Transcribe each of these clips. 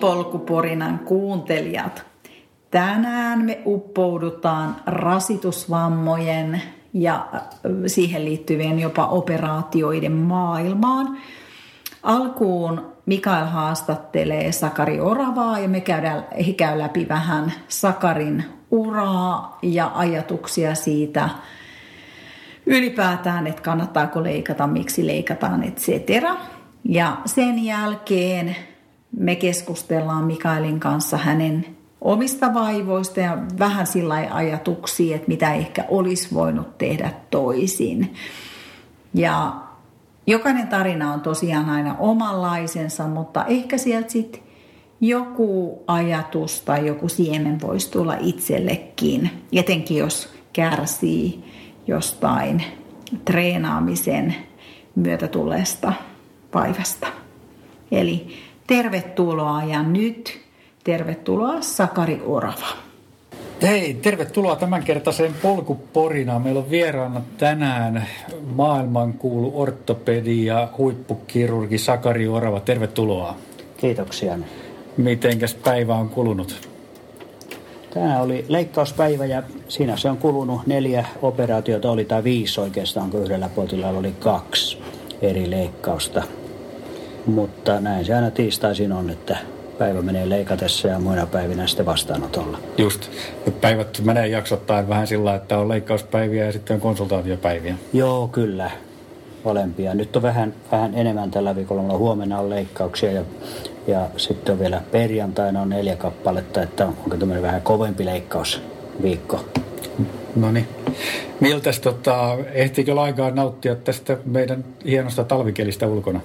Polkuporinan kuuntelijat! Tänään me uppoudutaan rasitusvammojen ja siihen liittyvien jopa operaatioiden maailmaan. Alkuun Mikael haastattelee Sakari Oravaa ja me käydään, he käy läpi vähän Sakarin uraa ja ajatuksia siitä ylipäätään, että kannattaako leikata, miksi leikataan, etc. Ja sen jälkeen me keskustellaan Mikaelin kanssa hänen omista vaivoista ja vähän sillä ajatuksia, että mitä ehkä olisi voinut tehdä toisin. Ja jokainen tarina on tosiaan aina omanlaisensa, mutta ehkä sieltä sitten joku ajatus tai joku siemen voisi tulla itsellekin, etenkin jos kärsii jostain treenaamisen myötä tulleesta vaivasta. Eli tervetuloa ja nyt tervetuloa Sakari Orava. Hei, tervetuloa tämänkertaiseen polkuporinaan. Meillä on vieraana tänään maailmankuulu ortopedi ja huippukirurgi Sakari Orava. Tervetuloa. Kiitoksia. Mitenkäs päivä on kulunut? Tänään oli leikkauspäivä ja siinä se on kulunut neljä operaatiota, oli tai viisi oikeastaan, kun yhdellä potilaalla oli kaksi eri leikkausta. Mutta näin se aina tiistaisin on, että päivä menee leikatessa ja muina päivinä sitten vastaanotolla. Just. Päivät menee jaksottaen vähän sillä, että on leikkauspäiviä ja sitten on konsultaatiopäiviä. Joo, kyllä. Molempia. Nyt on vähän, vähän enemmän tällä viikolla. Huomenna on leikkauksia ja, ja sitten on vielä perjantaina on neljä kappaletta, että onko tämmöinen vähän kovempi leikkausviikko. No niin. Miltäs tota, ehtikö lainkaan nauttia tästä meidän hienosta talvikelistä ulkona?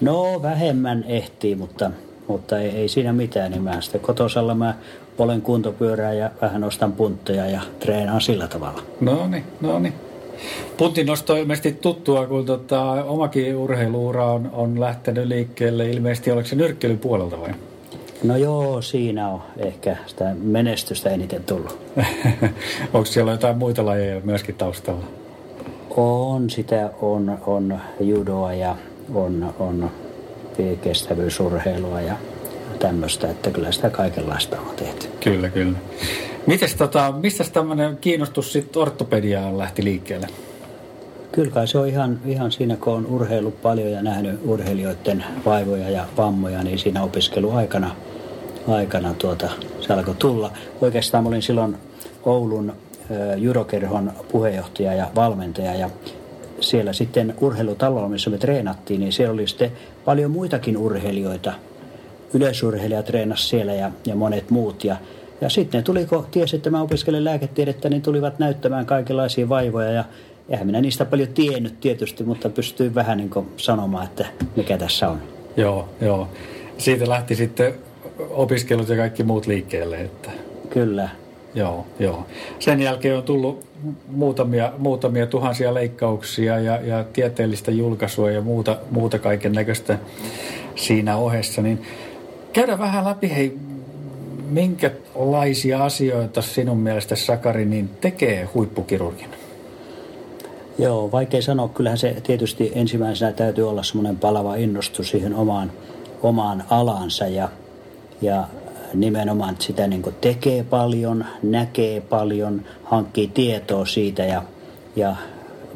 No vähemmän ehtii, mutta mutta ei, ei siinä mitään, niin mä sitten kotosalla mä olen kuntopyörää ja vähän nostan puntteja ja treenaan sillä tavalla. No niin, no niin. Puntin nosto on ilmeisesti tuttua, kun tota, omakin urheiluura on, on lähtenyt liikkeelle. Ilmeisesti oliko se nyrkkeilyn puolelta vai? No joo, siinä on ehkä sitä menestystä eniten tullut. Onko siellä jotain muita lajeja myöskin taustalla? On, sitä on, on judoa ja on, on kestävyysurheilua ja tämmöistä, että kyllä sitä kaikenlaista on tehty. Kyllä, kyllä. Mites tota, mistä tämmöinen kiinnostus sitten ortopediaan lähti liikkeelle? Kyllä kai se on ihan, ihan siinä, kun on urheilu paljon ja nähnyt urheilijoiden vaivoja ja vammoja, niin siinä opiskeluaikana aikana tuota, se alkoi tulla. Oikeastaan olin silloin Oulun judokerhon puheenjohtaja ja valmentaja ja siellä sitten urheilutalolla, missä me treenattiin, niin siellä oli sitten paljon muitakin urheilijoita. Yleisurheilija treenasi siellä ja, ja monet muut. Ja, ja sitten tuli, kun tiesi, että mä opiskelen lääketiedettä, niin tulivat näyttämään kaikenlaisia vaivoja. Ja eihän minä niistä paljon tiennyt tietysti, mutta pystyin vähän niin sanomaan, että mikä tässä on. Joo, joo. Siitä lähti sitten opiskelut ja kaikki muut liikkeelle. Että... Kyllä. Joo, joo. Sen jälkeen on tullut muutamia, muutamia tuhansia leikkauksia ja, ja tieteellistä julkaisua ja muuta, muuta kaiken näköistä siinä ohessa. Niin käydä vähän läpi, hei, minkälaisia asioita sinun mielestä Sakari niin tekee huippukirurgina? Joo, vaikea sanoa. Kyllähän se tietysti ensimmäisenä täytyy olla semmoinen palava innostus siihen omaan, omaan alansa ja, ja nimenomaan sitä niin tekee paljon, näkee paljon, hankkii tietoa siitä ja, ja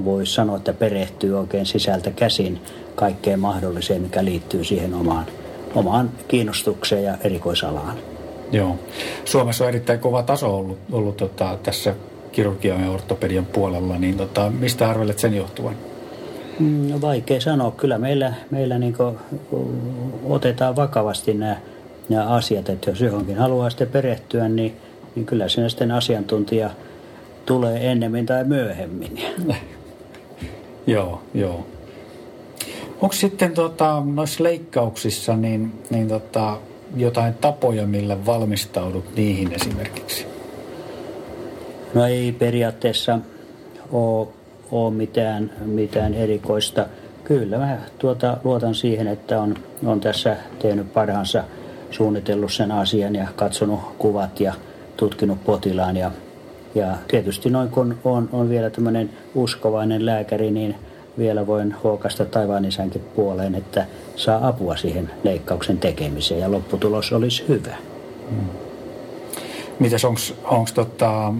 voi sanoa, että perehtyy oikein sisältä käsin kaikkeen mahdolliseen, mikä liittyy siihen omaan, omaan kiinnostukseen ja erikoisalaan. Joo. Suomessa on erittäin kova taso ollut, ollut tota, tässä kirurgian ja ortopedian puolella, niin tota, mistä arvelet sen johtuvan? Mm, vaikea sanoa. Kyllä meillä, meillä niin otetaan vakavasti nämä nämä asiat, että jos johonkin haluaa sitten perehtyä, niin, niin kyllä sinne sitten asiantuntija tulee ennemmin tai myöhemmin. joo, joo. Onko sitten tota, noissa leikkauksissa niin, niin tota, jotain tapoja, millä valmistaudut niihin esimerkiksi? No ei periaatteessa ole, ole mitään, mitään erikoista. Kyllä mä tuota, luotan siihen, että on, on tässä tehnyt parhaansa – suunnitellut sen asian ja katsonut kuvat ja tutkinut potilaan. Ja, ja tietysti noin kun on, on vielä tämmöinen uskovainen lääkäri, niin vielä voin huokasta taivaan isänkin puoleen, että saa apua siihen leikkauksen tekemiseen ja lopputulos olisi hyvä. Hmm. Mitäs onko tota,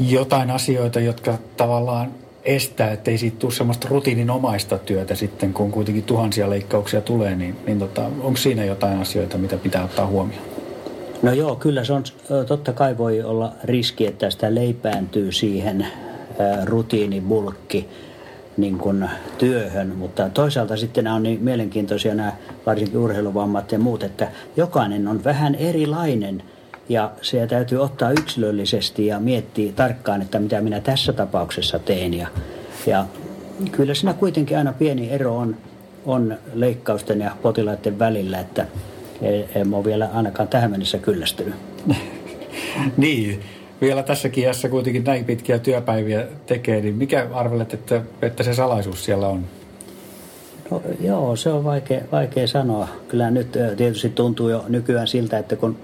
jotain asioita, jotka tavallaan estää, ettei siitä tule semmoista rutiininomaista työtä sitten, kun kuitenkin tuhansia leikkauksia tulee, niin, niin tota, onko siinä jotain asioita, mitä pitää ottaa huomioon? No joo, kyllä se on, totta kai voi olla riski, että sitä leipääntyy siihen rutiinibulkki niin kuin työhön, mutta toisaalta sitten nämä on niin mielenkiintoisia nämä varsinkin urheiluvammat ja muut, että jokainen on vähän erilainen ja se täytyy ottaa yksilöllisesti ja miettiä tarkkaan, että mitä minä tässä tapauksessa teen ja, ja kyllä siinä kuitenkin aina pieni ero on, on leikkausten ja potilaiden välillä, että en ole vielä ainakaan tähän mennessä kyllästynyt. niin, vielä tässäkin iässä kuitenkin näin pitkiä työpäiviä tekee, niin mikä arvelet, että, että se salaisuus siellä on? No, joo, se on vaikea, vaikea sanoa. Kyllä nyt tietysti tuntuu jo nykyään siltä, että kun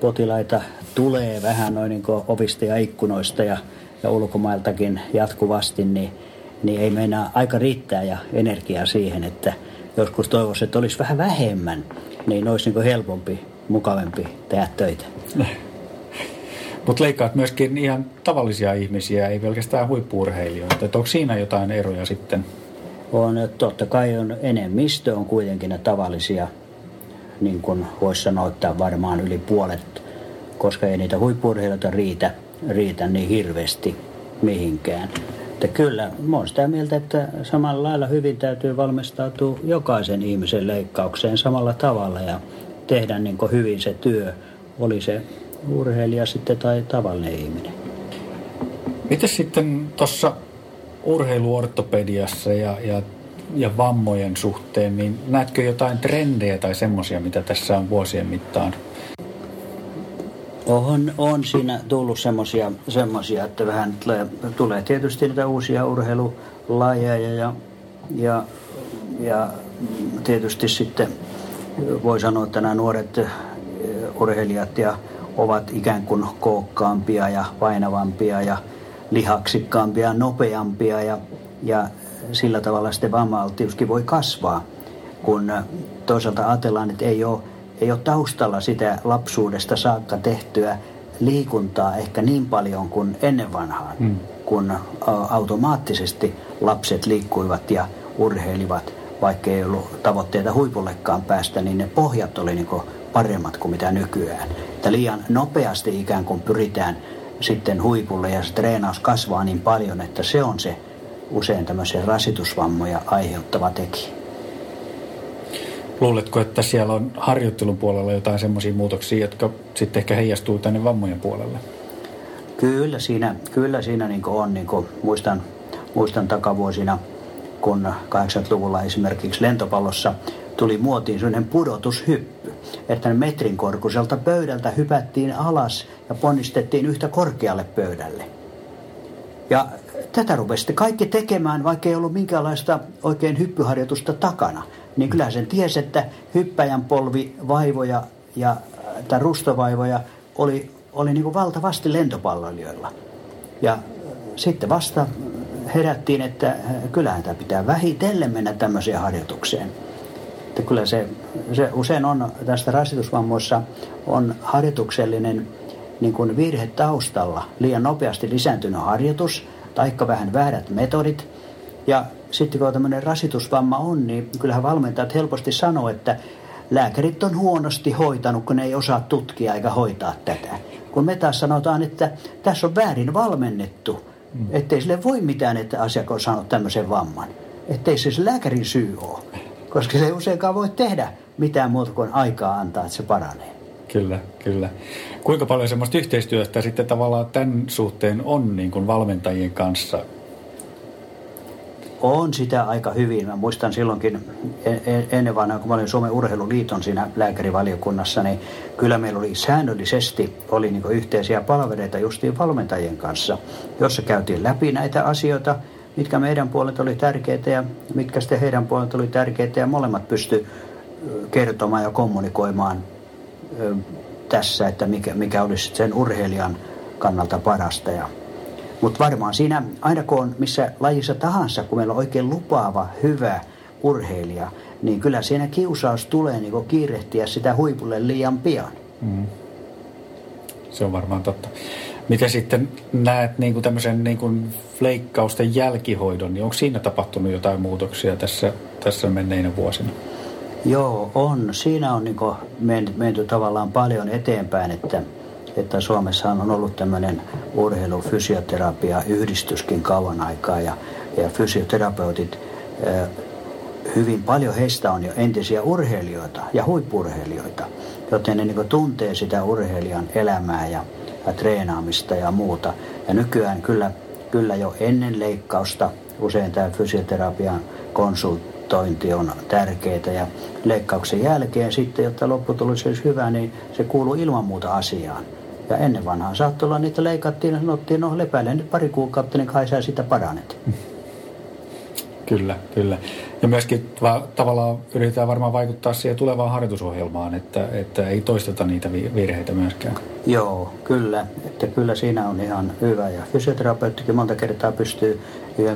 potilaita tulee vähän noin niin ovista ja ikkunoista ja, ja ulkomailtakin jatkuvasti, niin, niin ei meinaa aika riittää ja energiaa siihen, että joskus toivoisi, että olisi vähän vähemmän, niin olisi niin helpompi, mukavampi tehdä töitä. Mutta leikkaat myöskin ihan tavallisia ihmisiä, ei pelkästään huippuurheilijoita. Että onko siinä jotain eroja sitten? On, totta kai on enemmistö on kuitenkin ne tavallisia, niin kuin voisi sanoa, että varmaan yli puolet, koska ei niitä huippuurheilijoita riitä, riitä niin hirveästi mihinkään. Että kyllä, mä olen sitä mieltä, että samalla lailla hyvin täytyy valmistautua jokaisen ihmisen leikkaukseen samalla tavalla ja tehdä niin hyvin se työ, oli se urheilija sitten tai tavallinen ihminen. Miten sitten tuossa urheiluortopediassa ja, ja, ja vammojen suhteen, niin näetkö jotain trendejä tai semmoisia, mitä tässä on vuosien mittaan? On, on siinä tullut semmoisia, semmosia, että vähän tulee, tulee tietysti niitä uusia urheilulajeja ja, ja, ja tietysti sitten voi sanoa, että nämä nuoret urheilijat ja ovat ikään kuin kookkaampia ja painavampia ja lihaksikkaampia nopeampia ja, ja sillä tavalla sitten vammaaltiuskin voi kasvaa, kun toisaalta ajatellaan, että ei ole, ei ole taustalla sitä lapsuudesta saakka tehtyä liikuntaa ehkä niin paljon kuin ennen vanhaan, hmm. kun automaattisesti lapset liikkuivat ja urheilivat, vaikka ei ollut tavoitteita huipullekaan päästä, niin ne pohjat oli niin paremmat kuin mitä nykyään. Että liian nopeasti ikään kuin pyritään sitten huipulle ja se treenaus kasvaa niin paljon, että se on se usein tämmöisiä rasitusvammoja aiheuttava tekijä. Luuletko, että siellä on harjoittelun puolella jotain semmoisia muutoksia, jotka sitten ehkä heijastuu tänne vammojen puolelle? Kyllä siinä, kyllä siinä niin on. Niin muistan, muistan takavuosina, kun 80-luvulla esimerkiksi lentopallossa tuli muotiin sellainen pudotushyppy, että metrin korkuiselta pöydältä hypättiin alas ja ponnistettiin yhtä korkealle pöydälle. Ja tätä rupesi kaikki tekemään, vaikka ei ollut minkäänlaista oikein hyppyharjoitusta takana. Niin kyllä sen tiesi, että hyppäjän polvi vaivoja ja tai rustovaivoja oli, oli niin kuin valtavasti lentopalloilijoilla. Ja sitten vasta herättiin, että kyllähän tämä pitää vähitellen mennä tämmöiseen harjoitukseen. Että kyllä se, se usein on tästä rasitusvammoissa on harjoituksellinen niin kuin virhe taustalla, liian nopeasti lisääntynyt harjoitus, taikka vähän väärät metodit. Ja sitten kun tämmöinen rasitusvamma on, niin kyllähän valmentajat helposti sanoo, että lääkärit on huonosti hoitanut, kun ne ei osaa tutkia eikä hoitaa tätä. Kun me taas sanotaan, että tässä on väärin valmennettu, mm. ettei sille voi mitään, että asiakas on saanut tämmöisen vamman. Ettei se lääkärin syy ole koska se ei useinkaan voi tehdä mitään muuta kuin aikaa antaa, että se paranee. Kyllä, kyllä. Kuinka paljon semmoista yhteistyötä sitten tavallaan tämän suhteen on niin kuin valmentajien kanssa? On sitä aika hyvin. Mä muistan silloinkin e-, e-, ennen vanhaa, kun mä olin Suomen urheiluliiton siinä lääkärivaliokunnassa, niin kyllä meillä oli säännöllisesti oli niin yhteisiä palvereita justiin valmentajien kanssa, jossa käytiin läpi näitä asioita – mitkä meidän puolet oli tärkeitä ja mitkä sitten heidän puolet oli tärkeitä ja molemmat pysty kertomaan ja kommunikoimaan tässä, että mikä, mikä olisi sen urheilijan kannalta parasta. Ja Mutta varmaan siinä, aina kun on missä lajissa tahansa, kun meillä on oikein lupaava, hyvä urheilija, niin kyllä siinä kiusaus tulee niin kiirehtiä sitä huipulle liian pian. Mm. Se on varmaan totta. Miten sitten näet niin kuin tämmöisen niin kuin leikkausten jälkihoidon, niin onko siinä tapahtunut jotain muutoksia tässä, tässä menneinä vuosina? Joo, on. Siinä on niin menty, menty tavallaan paljon eteenpäin, että, että Suomessa on ollut tämmöinen urheilufysioterapia-yhdistyskin kauan aikaa ja, ja fysioterapeutit, hyvin paljon heistä on jo entisiä urheilijoita ja huippurheilijoita, joten ne niin tuntee sitä urheilijan elämää ja, ja treenaamista ja muuta. Ja nykyään kyllä, kyllä jo ennen leikkausta usein tämä fysioterapian konsultointi on tärkeää ja leikkauksen jälkeen sitten, jotta lopputulos olisi hyvä, niin se kuuluu ilman muuta asiaan. Ja ennen vanhaa saattoi olla, niitä leikattiin ja sanottiin, no lepäile nyt pari kuukautta, niin kai sä sitä paranet. Kyllä, kyllä. Ja myöskin va- tavallaan yritetään varmaan vaikuttaa siihen tulevaan harjoitusohjelmaan, että, että ei toisteta niitä virheitä myöskään. Joo, kyllä. Että kyllä siinä on ihan hyvä. Ja fysioterapeuttikin monta kertaa pystyy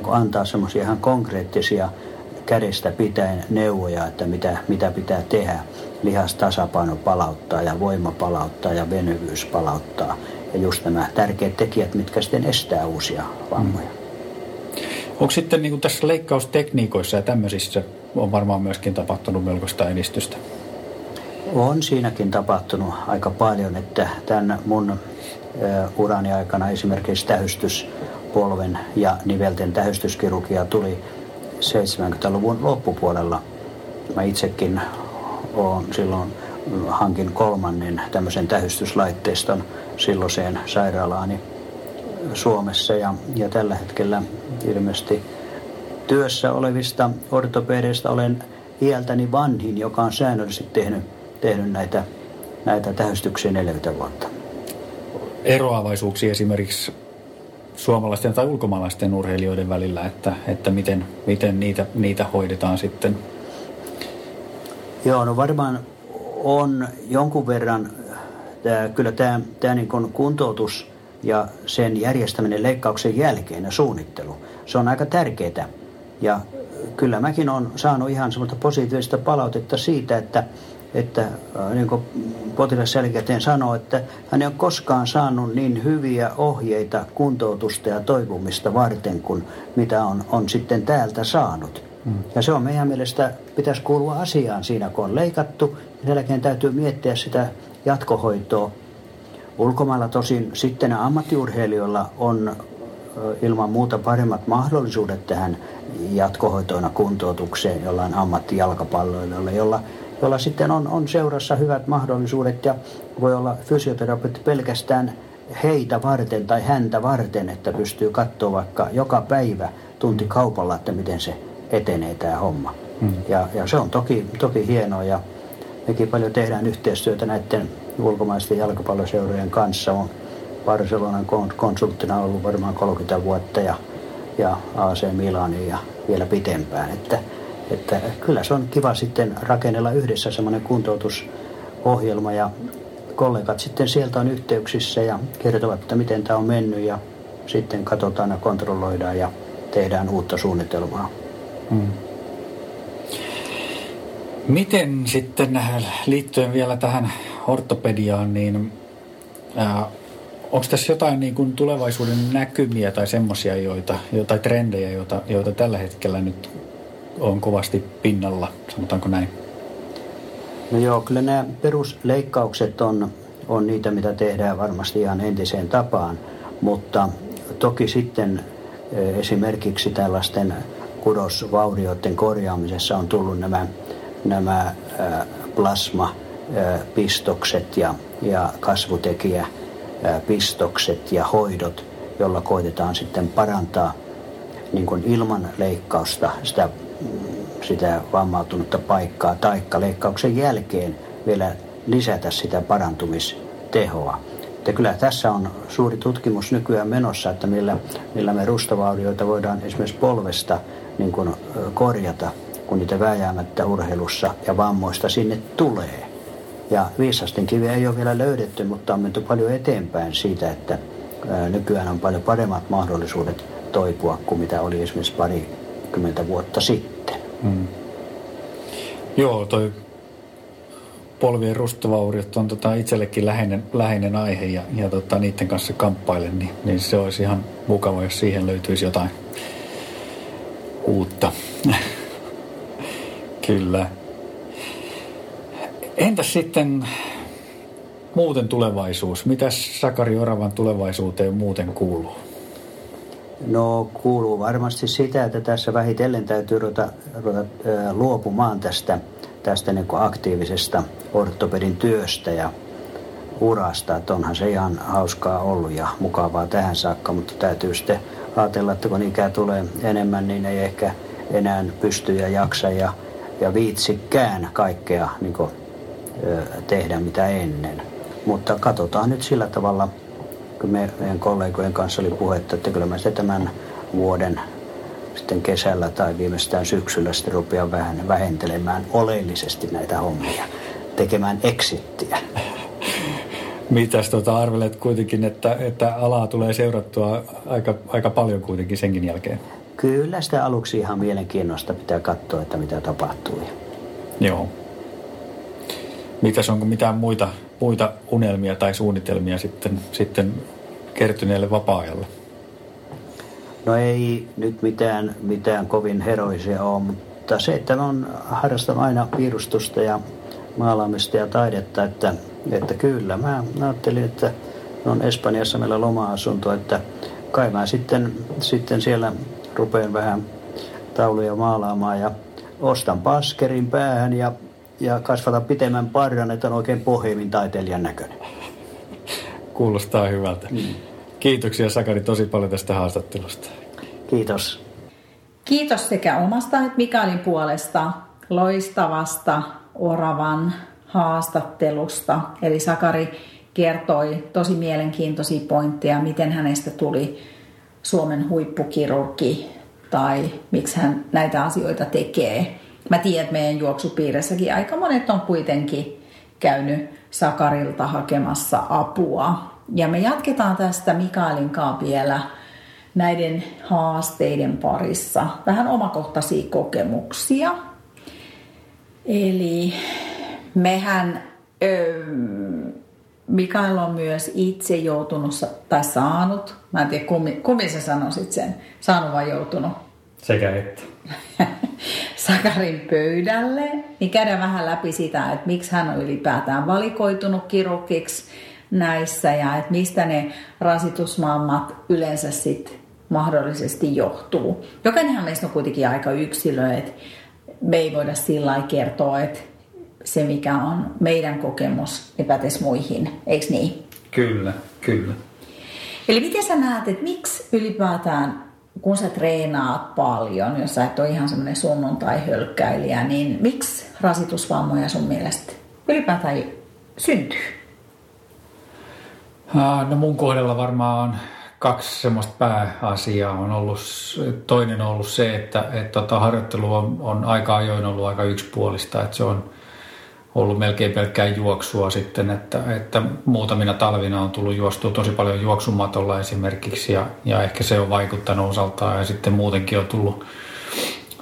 antaa semmoisia ihan konkreettisia kädestä pitäen neuvoja, että mitä, mitä pitää tehdä. Lihastasapaino palauttaa ja voima palauttaa ja venyvyys palauttaa. Ja just nämä tärkeät tekijät, mitkä sitten estää uusia vammoja. Mm. Onko sitten niin kuin tässä leikkaustekniikoissa ja tämmöisissä on varmaan myöskin tapahtunut melkoista edistystä? On siinäkin tapahtunut aika paljon, että tämän mun urani aikana esimerkiksi tähystyspolven ja nivelten tähystyskirurgia tuli 70-luvun loppupuolella. Mä itsekin olen silloin hankin kolmannen tämmöisen tähystyslaitteiston silloiseen sairaalaani Suomessa ja, ja tällä hetkellä ilmeisesti työssä olevista ortopedeista olen iältäni vanhin, joka on säännöllisesti tehnyt, tehnyt näitä, näitä tähystyksiä 40 vuotta. Eroavaisuuksia esimerkiksi suomalaisten tai ulkomaalaisten urheilijoiden välillä, että, että miten, miten niitä, niitä hoidetaan sitten? Joo, no varmaan on jonkun verran, tää, kyllä tämä, tämä niin kuntoutus ja sen järjestäminen leikkauksen jälkeen ja suunnittelu, se on aika tärkeää. Ja kyllä mäkin olen saanut ihan semmoista positiivista palautetta siitä, että, että äh, niin kuin potilas jälkikäteen sanoo, että hän ei ole koskaan saanut niin hyviä ohjeita kuntoutusta ja toipumista varten kuin mitä on, on sitten täältä saanut. Mm. Ja se on meidän mielestä, pitäisi kuulua asiaan siinä, kun on leikattu. Sen jälkeen täytyy miettiä sitä jatkohoitoa Ulkomailla tosin sitten ammattiurheilijoilla on ilman muuta paremmat mahdollisuudet tähän jatkohoitoina kuntoutukseen jollain ammattijalkapalloilijoilla, jolla, jolla sitten on, on seurassa hyvät mahdollisuudet ja voi olla fysioterapeutti pelkästään heitä varten tai häntä varten, että pystyy katsoa vaikka joka päivä tunti kaupalla, että miten se etenee tämä homma. Hmm. Ja, ja se on toki, toki hienoa ja mekin paljon tehdään yhteistyötä näiden ulkomaisten jalkapalloseurojen kanssa. on Barcelonan konsulttina ollut varmaan 30 vuotta ja, ja AC Milanin ja vielä pitempään. Että, että kyllä se on kiva sitten rakennella yhdessä semmoinen kuntoutusohjelma ja kollegat sitten sieltä on yhteyksissä ja kertovat, että miten tämä on mennyt ja sitten katsotaan ja kontrolloidaan ja tehdään uutta suunnitelmaa. Hmm. Miten sitten liittyen vielä tähän ortopediaan, niin ää, onko tässä jotain niin kuin tulevaisuuden näkymiä tai semmoisia, joita, jotain trendejä, joita, joita tällä hetkellä nyt on kovasti pinnalla, sanotaanko näin? No joo, kyllä nämä perusleikkaukset on, on niitä, mitä tehdään varmasti ihan entiseen tapaan, mutta toki sitten esimerkiksi tällaisten kudosvaurioiden korjaamisessa on tullut nämä, nämä plasma pistokset ja, ja kasvutekijäpistokset ja hoidot, jolla koitetaan sitten parantaa niin kuin ilman leikkausta sitä, sitä vammautunutta paikkaa, taikka leikkauksen jälkeen vielä lisätä sitä parantumistehoa. Ja kyllä tässä on suuri tutkimus nykyään menossa, että millä, millä me rustavaurioita voidaan esimerkiksi polvesta niin kuin korjata, kun niitä vääjäämättä urheilussa ja vammoista sinne tulee. Ja viisasten kivi ei ole vielä löydetty, mutta on menty paljon eteenpäin siitä, että, Nykyään on paljon paremmat mahdollisuudet toipua kuin mitä oli esimerkiksi parikymmentä vuotta sitten. Hmm. Joo, toi polvien rustovauriot on tota itsellekin läheinen, läheinen aihe ja, ja tota, niiden kanssa kamppailen, niin, niin se olisi ihan mukava, jos siihen löytyisi jotain uutta. Kyllä. Entäs sitten muuten tulevaisuus? Mitäs Sakari Oravan tulevaisuuteen muuten kuuluu? No kuuluu varmasti sitä, että tässä vähitellen täytyy ruveta, ruveta luopumaan tästä, tästä niin kuin aktiivisesta ortopedin työstä ja urasta. Että onhan se ihan hauskaa ollut ja mukavaa tähän saakka, mutta täytyy sitten ajatella, että kun ikää tulee enemmän, niin ei ehkä enää pysty ja jaksa ja, ja viitsikään kaikkea niin kuin, tehdä mitä ennen. Mutta katsotaan nyt sillä tavalla, me, meidän kollegojen kanssa oli puhetta, että kyllä mä sitten tämän vuoden sitten kesällä tai viimeistään syksyllä sitten rupean vähän vähentelemään oleellisesti näitä hommia, tekemään exittiä. Mitäs tota arvelet kuitenkin, että, että alaa tulee seurattua aika, aika paljon kuitenkin senkin jälkeen? Kyllä sitä aluksi ihan mielenkiinnosta pitää katsoa, että mitä tapahtuu. Joo. Mitäs onko mitään muita, muita unelmia tai suunnitelmia sitten, sitten kertyneelle vapaa-ajalle? No ei nyt mitään, mitään kovin heroisia ole, mutta se, että on harrastanut aina piirustusta ja maalaamista ja taidetta, että, että kyllä. Mä ajattelin, että on Espanjassa meillä loma-asunto, että kai mä sitten, sitten siellä rupean vähän tauluja maalaamaan ja ostan paskerin päähän ja ja kasvata pitemmän parran, että on oikein pohjimin taiteilijan näköinen. Kuulostaa hyvältä. Mm. Kiitoksia Sakari tosi paljon tästä haastattelusta. Kiitos. Kiitos sekä omasta että Mikaelin puolesta loistavasta Oravan haastattelusta. Eli Sakari kertoi tosi mielenkiintoisia pointteja, miten hänestä tuli Suomen huippukirurgi tai miksi hän näitä asioita tekee. Mä tiedän, että meidän juoksupiirissäkin aika monet on kuitenkin käynyt Sakarilta hakemassa apua. Ja me jatketaan tästä Mikaelin kanssa vielä näiden haasteiden parissa. Vähän omakohtaisia kokemuksia. Eli mehän, öö, Mikael on myös itse joutunut tai saanut, mä en tiedä kummin, kummin sä sanoisit sen, saanut vai joutunut? Sekä että. Sakarin pöydälle, niin käydään vähän läpi sitä, että miksi hän on ylipäätään valikoitunut kirurgiksi näissä ja että mistä ne rasitusmammat yleensä sitten mahdollisesti johtuu. Jokainenhan meistä on kuitenkin aika yksilö, että me ei voida sillä kertoa, että se mikä on meidän kokemus epätes muihin, eikö niin? Kyllä, kyllä. Eli miten sä näet, että miksi ylipäätään kun sä treenaat paljon, jos sä et ole ihan semmoinen sunnuntai-hölkkäilijä, niin miksi rasitusvammoja sun mielestä ylipäätään syntyy? No mun kohdalla varmaan kaksi semmoista pääasiaa on ollut. Toinen on ollut se, että, että tota, harjoittelu on, on aika ajoin ollut aika yksipuolista, että se on ollut melkein pelkkää juoksua sitten, että, että muutamina talvina on tullut juostua tosi paljon juoksumatolla esimerkiksi ja, ja ehkä se on vaikuttanut osaltaan ja sitten muutenkin on tullut,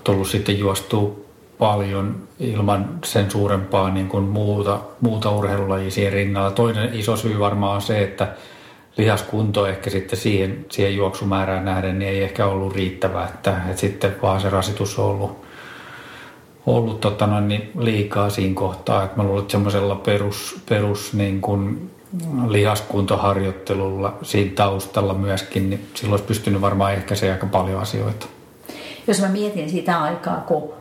tullut sitten juostua paljon ilman sen suurempaa niin kuin muuta, muuta urheilulajia rinnalla. Toinen iso syy varmaan on se, että lihaskunto ehkä sitten siihen, siihen juoksumäärään nähden niin ei ehkä ollut riittävää, että, että sitten vaan se rasitus on ollut, ollut tota noin, niin liikaa siinä kohtaa. Että mä luulen, että semmoisella perus, perus niin kuin lihaskuntoharjoittelulla siinä taustalla myöskin, niin silloin olisi pystynyt varmaan ehkäisemään aika paljon asioita. Jos mä mietin sitä aikaa, kun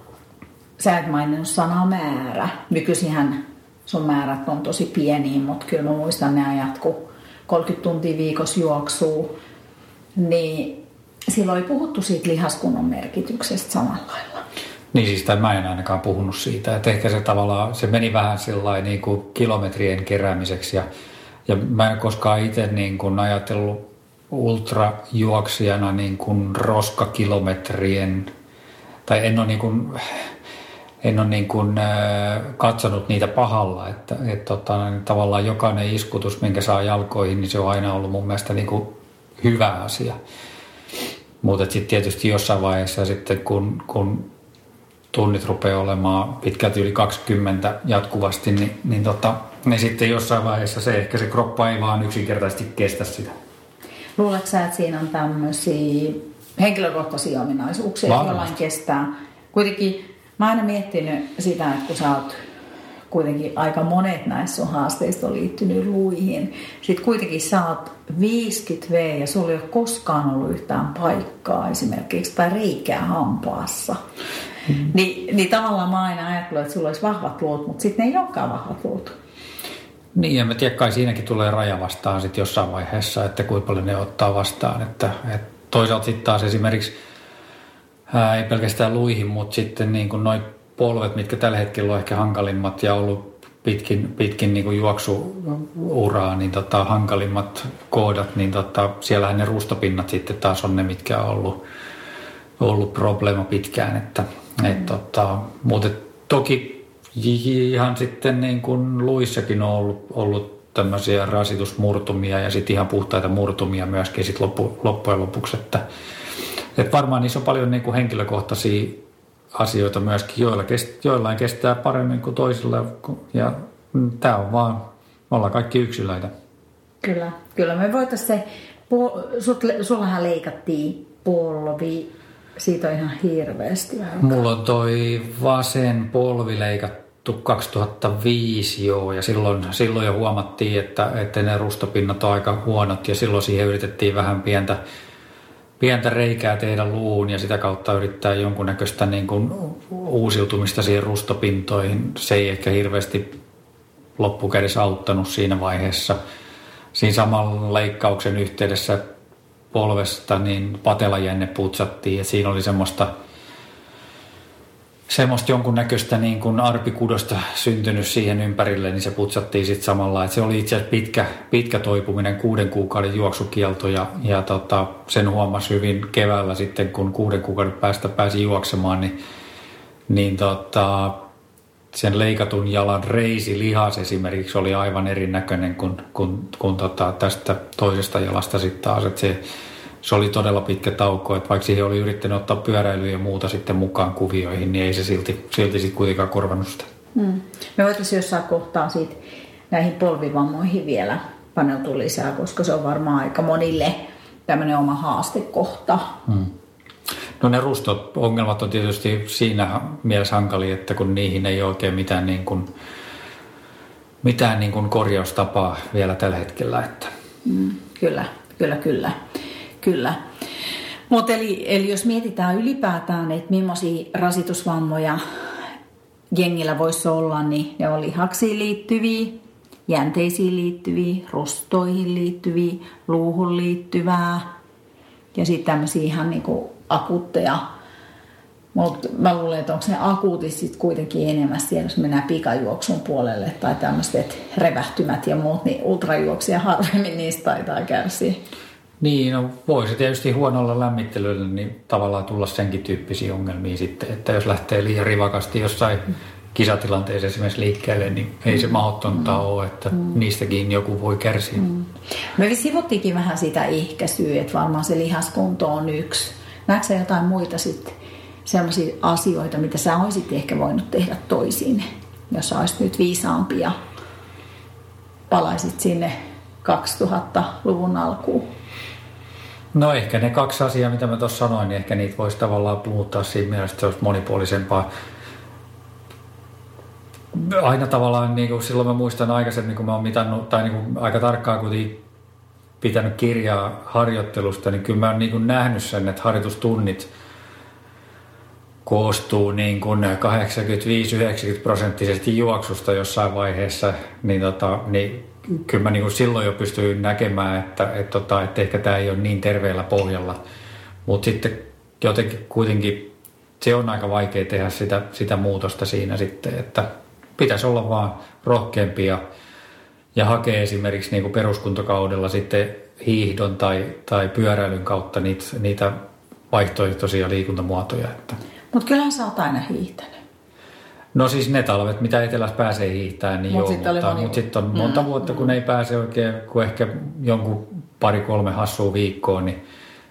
sä et maininnut sanaa määrä. Nykyisinhän sun määrät on tosi pieniä, mutta kyllä mä muistan ne ajat, kun 30 tuntia viikossa juoksuu, niin silloin oli puhuttu siitä lihaskunnon merkityksestä samalla lailla. Niin siis mä en ainakaan puhunut siitä, että ehkä se tavallaan, se meni vähän sellainen niin kuin kilometrien keräämiseksi ja, ja mä en koskaan itse niin kuin ajatellut ultrajuoksijana niin kuin roskakilometrien, tai en ole niin kuin, en ole niin kuin, katsonut niitä pahalla, että et, tota, tavallaan jokainen iskutus, minkä saa jalkoihin, niin se on aina ollut mun mielestä niin kuin hyvä asia. Mutta sitten tietysti jossain vaiheessa sitten, kun, kun tunnit rupeaa olemaan pitkälti yli 20 jatkuvasti, niin, niin, tota, niin sitten jossain vaiheessa se ehkä se kroppa ei vaan yksinkertaisesti kestä sitä. Luuletko sä, että siinä on tämmöisiä henkilökohtaisia ominaisuuksia, jollain kestää? Kuitenkin mä oon aina miettinyt sitä, että kun sä oot kuitenkin aika monet näistä sun haasteista on liittynyt luihin. Sitten kuitenkin sä oot 50V ja sulla ei ole koskaan ollut yhtään paikkaa esimerkiksi tai reikää hampaassa. Mm. Ni, niin tavallaan mä aina ajatellut, että sulla olisi vahvat luut, mutta sitten ne ei olekaan vahvat luut. Niin, ja mä tiedän, kai siinäkin tulee raja vastaan sitten jossain vaiheessa, että kuinka paljon ne ottaa vastaan. Että, että toisaalta sitten taas esimerkiksi ää, ei pelkästään luihin, mutta sitten niin kuin noin polvet, mitkä tällä hetkellä on ehkä hankalimmat ja ollut pitkin, pitkin niin kuin juoksuuraa, niin tota, hankalimmat koodat, niin tota, siellähän ne ruustopinnat sitten taas on ne, mitkä on ollut, ollut probleema pitkään. Että, mm. et, tota, mutta toki ihan sitten niin kuin luissakin on ollut, ollut tämmöisiä rasitusmurtumia ja sitten ihan puhtaita murtumia myöskin sit loppu, loppujen lopuksi. Että, et varmaan niissä on paljon niin kuin henkilökohtaisia asioita myöskin, joilla kest, joillain kestää paremmin kuin toisilla. Ja tämä on vaan, me ollaan kaikki yksilöitä. Kyllä, kyllä me voitaisiin se, sut, sullahan leikattiin polvi, siitä on ihan hirveästi aikaa. Mulla on toi vasen polvi leikattu 2005 joo, ja silloin, silloin jo huomattiin, että, että ne rustopinnat on aika huonot, ja silloin siihen yritettiin vähän pientä pientä reikää tehdä luun ja sitä kautta yrittää jonkunnäköistä niin kuin uusiutumista siihen rustopintoihin. Se ei ehkä hirveästi loppukädessä auttanut siinä vaiheessa. Siinä saman leikkauksen yhteydessä polvesta niin patelajenne putsattiin ja siinä oli semmoista – semmoista jonkunnäköistä niin kuin arpikudosta syntynyt siihen ympärille, niin se putsattiin sitten samalla. Et se oli itse asiassa pitkä, pitkä toipuminen, kuuden kuukauden juoksukielto ja, ja tota, sen huomasi hyvin keväällä sitten, kun kuuden kuukauden päästä pääsi juoksemaan, niin, niin tota, sen leikatun jalan reisi lihas esimerkiksi oli aivan erinäköinen kuin, kuin, kuin tota, tästä toisesta jalasta sitten taas. Et se, se oli todella pitkä tauko, että vaikka siihen oli yrittänyt ottaa pyöräilyä ja muuta sitten mukaan kuvioihin, niin ei se silti, silti sitten kuitenkaan korvannut sitä. Mm. Me voitaisiin jossain kohtaa siitä näihin polvivammoihin vielä paneutua lisää, koska se on varmaan aika monille tämmöinen oma haastekohta. Mm. No ne rustot, ongelmat on tietysti siinä mielessä hankalia, että kun niihin ei oikein mitään, niin kuin, mitään niin kuin korjaustapaa vielä tällä hetkellä. Että. Mm, kyllä, kyllä, kyllä. Kyllä. Mutta eli, eli jos mietitään ylipäätään, että millaisia rasitusvammoja jengillä voisi olla, niin ne on lihaksiin liittyviä, jänteisiin liittyviä, rustoihin liittyviä, luuhun liittyvää ja sitten tämmöisiä ihan niinku akuutteja. Mutta mä luulen, että onko ne akuutit kuitenkin enemmän siellä, jos mennään pikajuoksun puolelle tai tämmöiset revähtymät ja muut, niin ultrajuoksia harvemmin niistä taitaa kärsiä. Niin, no voisi tietysti huonolla lämmittelyllä niin tavallaan tulla senkin tyyppisiä ongelmia sitten, että jos lähtee liian rivakasti jossain kisatilanteessa esimerkiksi liikkeelle, niin ei se mahdotonta mm. ole, että mm. niistäkin joku voi kärsiä. Mm. Me sivuttiinkin vähän sitä ehkäisyä, että varmaan se lihaskunto on yksi. Näetkö jotain muita sitten sellaisia asioita, mitä sä olisit ehkä voinut tehdä toisin, jos sä olisit nyt viisaampi ja palaisit sinne 2000-luvun alkuun? No ehkä ne kaksi asiaa, mitä mä tuossa sanoin, niin ehkä niitä voisi tavallaan muuttaa siinä mielessä, että se olisi monipuolisempaa. Aina tavallaan, niin kuin silloin mä muistan aikaisemmin, kun mä oon mitannut, tai niin kuin aika tarkkaan kuitenkin pitänyt kirjaa harjoittelusta, niin kyllä mä oon niin nähnyt sen, että harjoitustunnit koostuu niin kuin 85-90 prosenttisesti juoksusta jossain vaiheessa, niin, tota, niin kyllä mä niin silloin jo pystyin näkemään, että, että, tota, että ehkä tämä ei ole niin terveellä pohjalla. Mutta sitten jotenkin kuitenkin se on aika vaikea tehdä sitä, sitä muutosta siinä sitten, että pitäisi olla vaan rohkeampi ja, ja hakea esimerkiksi niin kuin peruskuntokaudella sitten hiihdon tai, tai pyöräilyn kautta niitä, niitä vaihtoehtoisia liikuntamuotoja. Että. Mutta kyllähän sä oot aina hiihtänyt. No siis ne talvet, mitä etelässä pääsee hiihtämään, niin Mut joo, mutta, mutta sitten on monta mm, vuotta, kun mm. ei pääse oikein, kun ehkä jonkun pari-kolme hassua viikkoa, niin,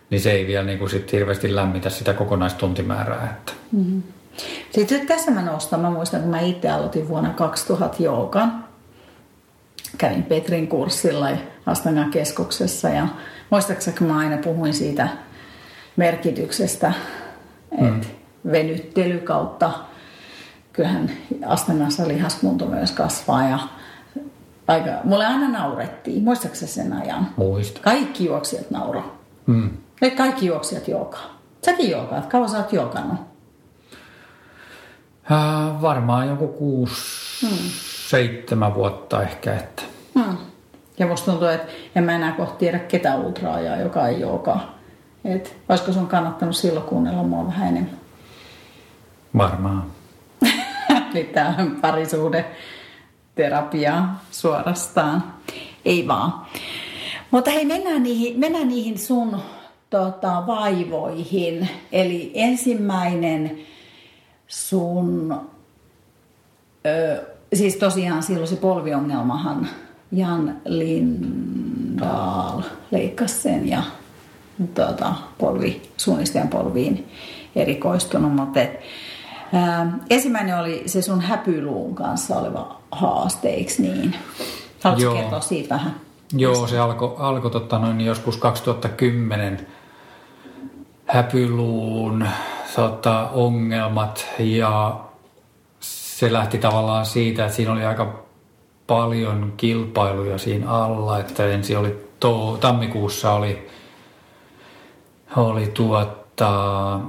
niin se ei vielä niin kuin sit hirveästi lämmitä sitä kokonaistuntimäärää. Että. Mm-hmm. Sitten tässä mä nostan, mä muistan, kun mä itse aloitin vuonna 2000 joogan. Kävin Petrin kurssilla Astangan keskuksessa ja muistaakseni kun mä aina puhuin siitä merkityksestä, että mm. venyttely kautta kyllähän Astangassa lihaskunto myös kasvaa ja aika, mulle aina naurettiin. Muistaakseni sen ajan? Muista. Kaikki juoksijat nauro. Mm. Kaikki juoksijat joogaa. Säkin joogaat. Kauan sä oot joogannut? Äh, varmaan joku kuusi, hmm. Seitsemän vuotta ehkä. Että. Hmm. Ja musta tuntuu, että en mä enää kohta tiedä ketä ultraajaa, joka ei joogaa. Et, olisiko sun kannattanut silloin kuunnella mua vähän enemmän? Varmaan. Eli tämä on parisuhde terapia suorastaan. Ei vaan. Mutta hei, mennään niihin, mennään niihin sun tota, vaivoihin. Eli ensimmäinen sun, ö, siis tosiaan silloin se polviongelmahan Jan Lindahl leikkasi sen ja tota, polvi, suunnistajan polviin erikoistunut, mutta et, ää, ensimmäinen oli se sun häpyluun kanssa oleva haaste, eikö niin? Haluatko Joo. kertoa siitä vähän? Joo, se alkoi alko, tota noin, joskus 2010 häpyluun tota, ongelmat ja se lähti tavallaan siitä, että siinä oli aika paljon kilpailuja siinä alla, että ensin oli to, tammikuussa oli, oli tuota,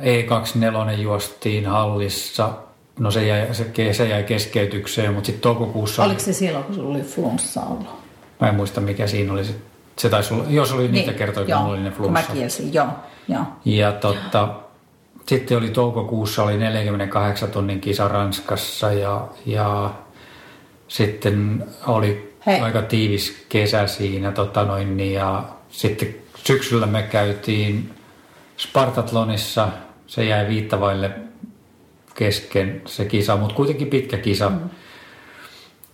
E24 juostiin hallissa. No se jäi, se, se jäi keskeytykseen, mutta sitten toukokuussa... Oliko se silloin, kun sulla oli flunssa ollut? Mä en muista, mikä siinä oli. Se taisi olla, jos oli niin, niitä kertoja, kun mulla oli ne flunssa. Mä kielsin, joo. joo. Ja totta, sitten oli toukokuussa oli 48 tunnin kisa Ranskassa ja, ja sitten oli Hei. aika tiivis kesä siinä tota noin, niin ja sitten syksyllä me käytiin Spartatlonissa, se jäi viittavaille kesken se kisa, mutta kuitenkin pitkä kisa. Mm.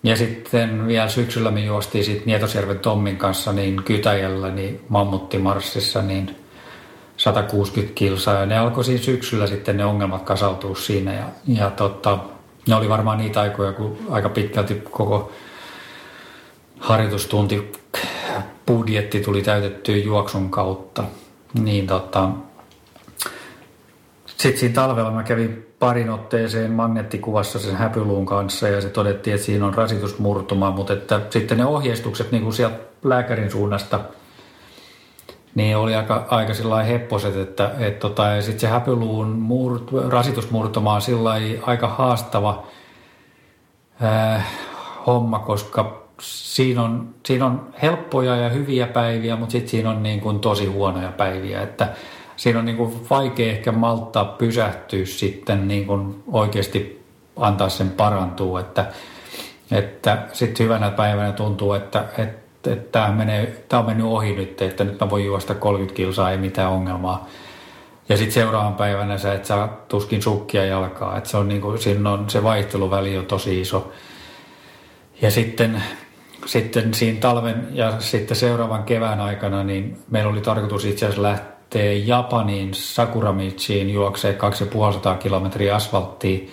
Ja sitten vielä syksyllä me juostiin sitten Nietosjärven Tommin kanssa niin Kytäjällä, niin Mammuttimarssissa, niin 160 kilsaa. Ja ne alkoi siinä syksyllä sitten ne ongelmat kasautua siinä. Ja, ja tota, ne oli varmaan niitä aikoja, kun aika pitkälti koko harjoitustunti budjetti tuli täytettyä juoksun kautta. Niin tota, sitten siinä talvella mä kävin parin otteeseen magneettikuvassa sen häpyluun kanssa ja se todettiin, että siinä on rasitusmurtuma, mutta että sitten ne ohjeistukset niin kuin sieltä lääkärin suunnasta niin oli aika, aika sillä hepposet, että et tota, ja sitten se häpyluun murt, rasitusmurtuma on sillä aika haastava äh, homma, koska siinä on, siinä on helppoja ja hyviä päiviä, mutta sitten siinä on niin kuin tosi huonoja päiviä, että siinä on niin kuin vaikea ehkä malttaa pysähtyä sitten niin kuin oikeasti antaa sen parantua, että, että sitten hyvänä päivänä tuntuu, että, että, että tämä, menee, tämä on mennyt ohi nyt, että nyt mä voin juosta 30 kilsaa, ei mitään ongelmaa. Ja sitten seuraavan päivänä sä et saa tuskin sukkia jalkaa, että se on niin kuin, siinä on se vaihteluväli on tosi iso. Ja sitten, sitten siinä talven ja sitten seuraavan kevään aikana, niin meillä oli tarkoitus itse asiassa lähteä Japaniin Sakuramichiin juoksee 2500 kilometriä asfalttia.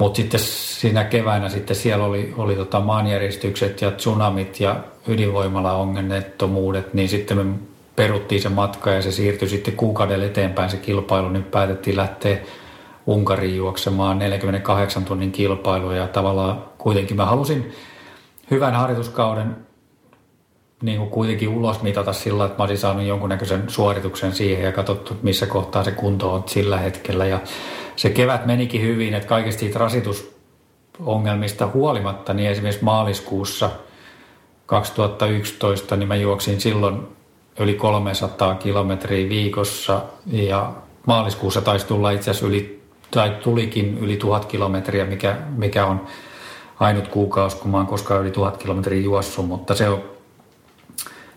Mutta sitten siinä keväänä sitten siellä oli, oli tota maanjäristykset ja tsunamit ja ydinvoimala onnettomuudet, niin sitten me peruttiin se matka ja se siirtyi sitten kuukauden eteenpäin se kilpailu. Nyt päätettiin lähteä Unkariin juoksemaan 48 tunnin kilpailu ja tavallaan kuitenkin mä halusin hyvän harjoituskauden niin kuin kuitenkin ulos mitata sillä, että mä olisin saanut jonkunnäköisen suorituksen siihen ja katsottu, missä kohtaa se kunto on sillä hetkellä. Ja se kevät menikin hyvin, että kaikista siitä rasitusongelmista huolimatta, niin esimerkiksi maaliskuussa 2011, niin mä juoksin silloin yli 300 kilometriä viikossa ja maaliskuussa taisi tulla itse asiassa yli, tai tulikin yli tuhat kilometriä, mikä, mikä on ainut kuukausi, kun mä oon koskaan yli tuhat kilometriä juossut, mutta se on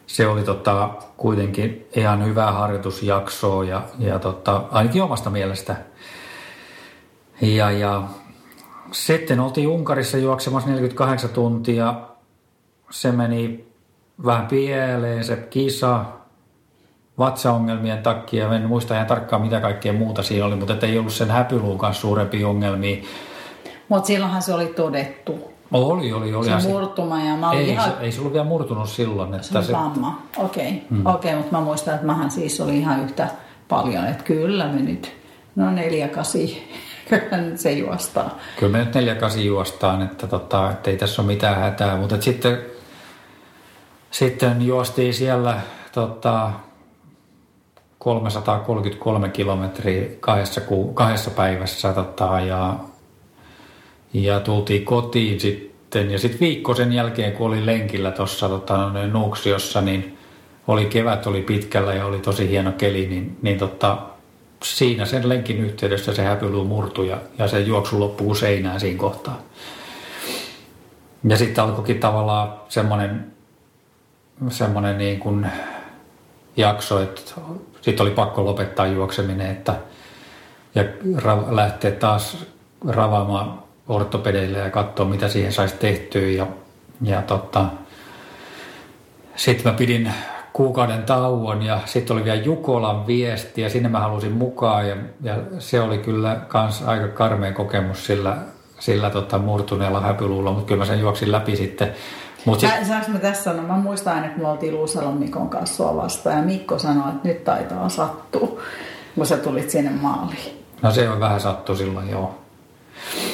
se oli tota, kuitenkin ihan hyvää harjoitusjaksoa ja, ja tota, ainakin omasta mielestä. Ja, ja sitten oltiin Unkarissa juoksemassa 48 tuntia. Se meni vähän pieleen se kisa vatsaongelmien takia. En muista ihan tarkkaan mitä kaikkea muuta siinä oli, mutta ei ollut sen häpyluun kanssa suurempia ongelmia. Mutta silloinhan se oli todettu. Oli, oli, oli. Se murtuma ja mä olin ei, ihan... se, ei se ollut vielä murtunut silloin. Että se, se... vamma, okei. Okay. Okei, okay, mutta mä muistan, että mähän siis oli ihan yhtä paljon, että kyllä me nyt, no neljä kasi, kyllä nyt se juostaa. Kyllä me nyt neljä kasi juostaan, että, tota, ei tässä ole mitään hätää, mutta sitten, sitten juostiin siellä tota, 333 kilometriä kahdessa, kahdessa päivässä tota, ja, ja tultiin kotiin sitten. Ja sitten viikko sen jälkeen, kun olin lenkillä tuossa tota, Nuuksiossa, niin oli kevät, oli pitkällä ja oli tosi hieno keli, niin, niin tota, siinä sen lenkin yhteydessä se häpyluu murtui ja, ja se juoksu loppuu seinään siinä kohtaa. Ja sitten alkoikin tavallaan semmoinen, semmoinen niin kuin jakso, että sitten oli pakko lopettaa juokseminen että, ja ra- lähteä taas ravaamaan ortopedeille ja katsoa, mitä siihen saisi tehtyä. Ja, ja tota, sitten mä pidin kuukauden tauon ja sitten oli vielä Jukolan viesti ja sinne mä halusin mukaan ja, ja se oli kyllä kans aika karmea kokemus sillä, sillä tota, murtuneella häpyluulla, mutta kyllä mä sen juoksin läpi sitten. Mut sit... Mä, saanko mä tässä sanoa? Mä muistan aina, kun me oltiin Luusalon Mikon kanssa sua vastaan ja Mikko sanoi, että nyt taitaa sattua, kun sä tulit sinne maaliin. No se on vähän sattu silloin, joo.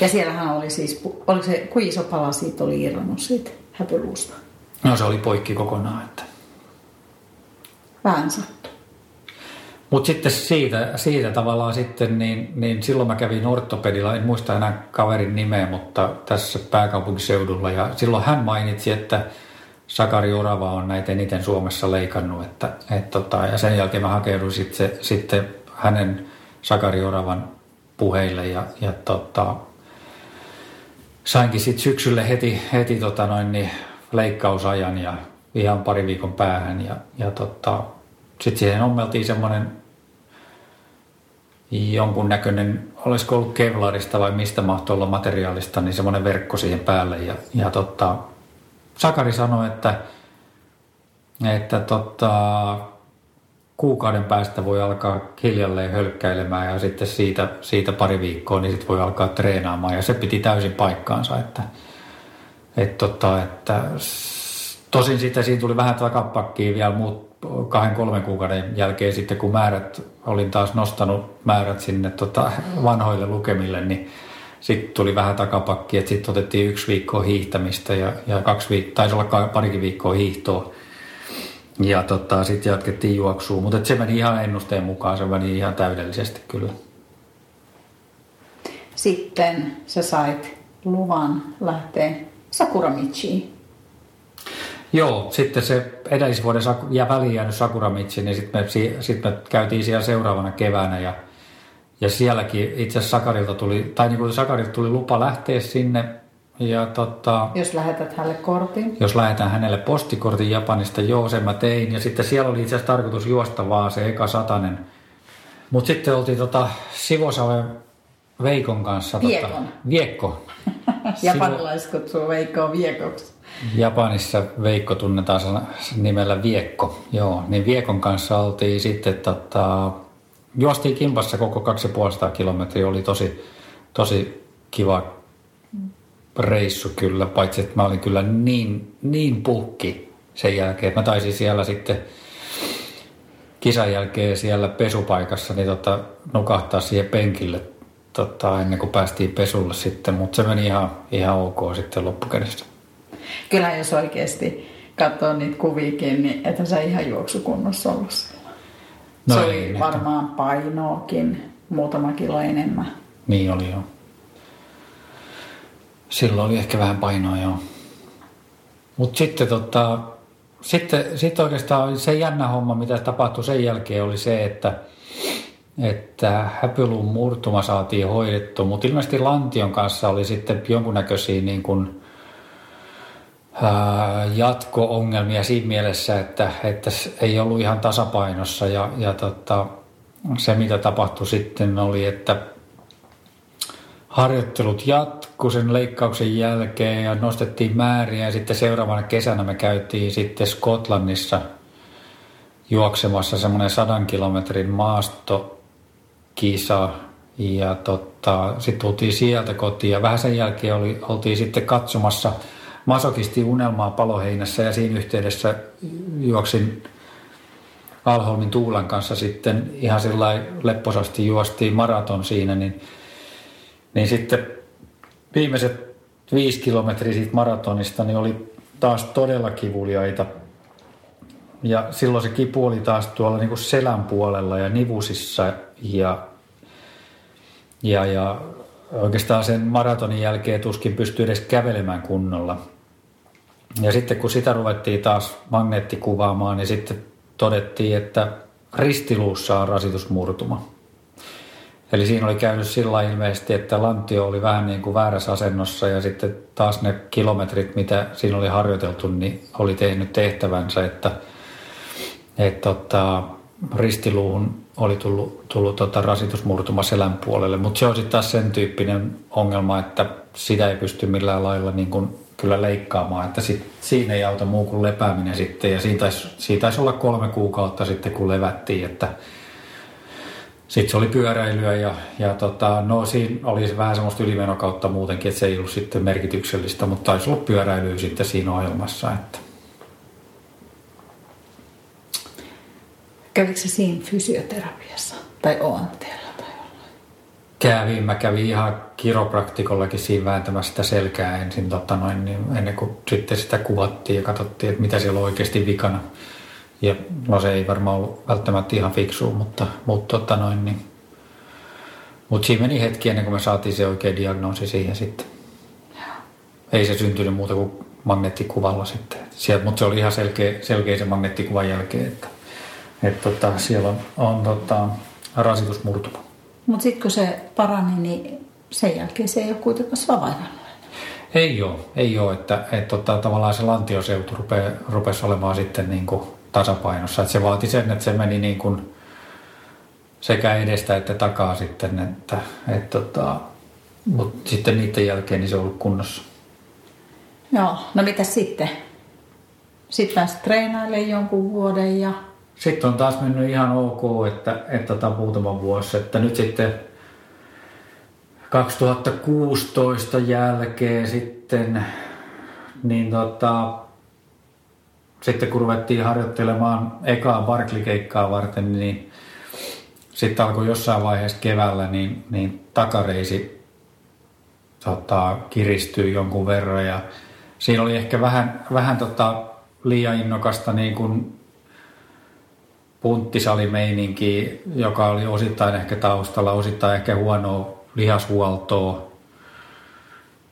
Ja siellähän oli siis, oliko se, kuinka iso pala siitä oli irronnut siitä häpyluusta? No se oli poikki kokonaan, että vähän sattuu. Mutta sitten siitä, siitä tavallaan sitten, niin, niin silloin mä kävin ortopedilla, en muista enää kaverin nimeä, mutta tässä pääkaupunkiseudulla. Ja silloin hän mainitsi, että Sakari Orava on näitä eniten Suomessa leikannut. Että, et tota, ja sen jälkeen mä hakeuduin sitten, sitten hänen Sakari Oravan puheille ja, ja tota, sainkin sitten syksylle heti, heti tota noin, niin leikkausajan ja ihan pari viikon päähän. Ja, ja tota, sitten siihen ommeltiin semmoinen jonkunnäköinen, olisiko ollut kevlarista vai mistä mahtoi olla materiaalista, niin semmoinen verkko siihen päälle. Ja, ja tota, Sakari sanoi, että, että tota, kuukauden päästä voi alkaa hiljalleen hölkkäilemään ja sitten siitä, siitä pari viikkoa niin sitten voi alkaa treenaamaan ja se piti täysin paikkaansa, että, että, tota, että Tosin sitten siinä tuli vähän takapakkiin vielä muut kahden kolmen kuukauden jälkeen sitten, kun määrät, olin taas nostanut määrät sinne tota, vanhoille lukemille, niin sitten tuli vähän takapakki, että sitten otettiin yksi viikkoa hiihtämistä ja, ja kaksi viikkoa, taisi olla parikin viikkoa hiihtoa. Ja tota, sitten jatkettiin juoksua, mutta se meni ihan ennusteen mukaan, se meni ihan täydellisesti kyllä. Sitten sä sait luvan lähteä Sakuramichiin. Joo, sitten se edellisvuoden ja väliin jäänyt Sakuramitsi, niin sitten me, sit me käytiin siellä seuraavana keväänä ja, ja sielläkin itse asiassa Sakarilta tuli, tai niin kuin Sakarilta tuli lupa lähteä sinne ja tota, jos lähetät hänelle kortin? Jos lähetän hänelle postikortin Japanista, joo, sen mä tein. Ja sitten siellä oli itse asiassa tarkoitus juosta vaan se eka satanen. Mutta sitten oltiin tota Sivosaven Veikon kanssa. Tota- Viekon. Tota, Viekko. Japanilaiset kutsuu Veikkoa Viekoksi. Japanissa Veikko tunnetaan nimellä Viekko. Joo, niin Viekon kanssa oltiin sitten, tota, juostiin kimpassa koko 250 kilometriä. Oli tosi, tosi kiva reissu kyllä, paitsi että mä olin kyllä niin, niin puhki sen jälkeen, että mä taisin siellä sitten kisan jälkeen siellä pesupaikassa niin tota, nukahtaa siihen penkille tota, ennen kuin päästiin pesulle sitten, mutta se meni ihan, ihan ok sitten loppukädessä. Kyllä jos oikeasti katsoo niitä kuviikin, niin että sä ihan juoksukunnossa ollut siellä. No se ei, oli varmaan että... painoakin muutama kilo enemmän. Niin oli joo. Silloin oli ehkä vähän painoa joo. Mutta sitten tota, sitten, sitten oikeastaan se jännä homma, mitä tapahtui sen jälkeen, oli se, että, että häpyluun murtuma saatiin hoidettu, mutta ilmeisesti Lantion kanssa oli sitten jonkunnäköisiä niin kuin, jatko-ongelmia siinä mielessä, että, että ei ollut ihan tasapainossa ja, ja tota, se mitä tapahtui sitten oli, että harjoittelut jatku sen leikkauksen jälkeen ja nostettiin määriä. Ja sitten seuraavana kesänä me käytiin sitten Skotlannissa juoksemassa semmoinen sadan kilometrin maastokisa. Ja tota, sitten tultiin sieltä kotiin ja vähän sen jälkeen oli, oltiin sitten katsomassa masokisti unelmaa paloheinässä ja siinä yhteydessä juoksin Alholmin Tuulan kanssa sitten ihan sillä lepposasti juostiin maraton siinä, niin, niin sitten viimeiset viisi kilometriä siitä maratonista niin oli taas todella kivuliaita. Ja silloin se kipu oli taas tuolla niin kuin selän puolella ja nivusissa ja, ja, ja oikeastaan sen maratonin jälkeen tuskin pystyi edes kävelemään kunnolla. Ja sitten kun sitä ruvettiin taas magneettikuvaamaan, niin sitten todettiin, että ristiluussa on rasitusmurtuma. Eli siinä oli käynyt sillä ilmeisesti, että lantio oli vähän niin kuin väärässä asennossa ja sitten taas ne kilometrit, mitä siinä oli harjoiteltu, niin oli tehnyt tehtävänsä, että, että tota, ristiluuhun oli tullut, tullut tota rasitusmurtuma selän puolelle. Mutta se on sitten taas sen tyyppinen ongelma, että sitä ei pysty millään lailla niin kuin kyllä leikkaamaan, että sit, siinä ei auta muu kuin lepääminen sitten. Ja siinä taisi, siinä taisi olla kolme kuukautta sitten, kun levättiin, että sitten se oli pyöräilyä ja, ja tota, no siinä oli vähän semmoista ylimenokautta muutenkin, että se ei ollut sitten merkityksellistä, mutta taisi olla pyöräilyä sitten siinä ohjelmassa. Että. Kävikö siinä fysioterapiassa tai OMTllä? kävin. Mä kävin ihan kiropraktikollakin siinä vääntämässä sitä selkää ensin tota noin, niin ennen kuin sitten sitä kuvattiin ja katsottiin, että mitä siellä on oikeasti vikana. Ja no se ei varmaan ollut välttämättä ihan fiksu, mutta, mutta tota noin, niin, mutta siinä meni hetki ennen kuin me saatiin se oikea diagnoosi siihen sitten. Ei se syntynyt muuta kuin magneettikuvalla sitten. Sieltä, mutta se oli ihan selkeä, selkeä se magneettikuvan jälkeen, että, että tota, siellä on, on tota, rasitusmurtuma. Mutta sitten kun se parani, niin sen jälkeen se ei ole kuitenkaan vaivannollinen. Ei ole, ei ole, että, että tota, tavallaan se lantioseutu rupe, rupesi olemaan sitten niin kuin tasapainossa. Että se vaati sen, että se meni niin kuin sekä edestä että takaa sitten, että, että tota, mutta sitten niiden jälkeen niin se on ollut kunnossa. Joo, no mitä sitten? Sitten pääsi treenailemaan jonkun vuoden ja sitten on taas mennyt ihan ok, että, että tota muutama vuosi, että nyt sitten 2016 jälkeen sitten, niin tota, sitten kun ruvettiin harjoittelemaan ekaa Barkley-keikkaa varten, niin sitten alkoi jossain vaiheessa keväällä, niin, niin takareisi tota, kiristyy jonkun verran ja siinä oli ehkä vähän, vähän tota, liian innokasta niin kuin punttisalimeininki, joka oli osittain ehkä taustalla, osittain ehkä huonoa lihashuoltoa.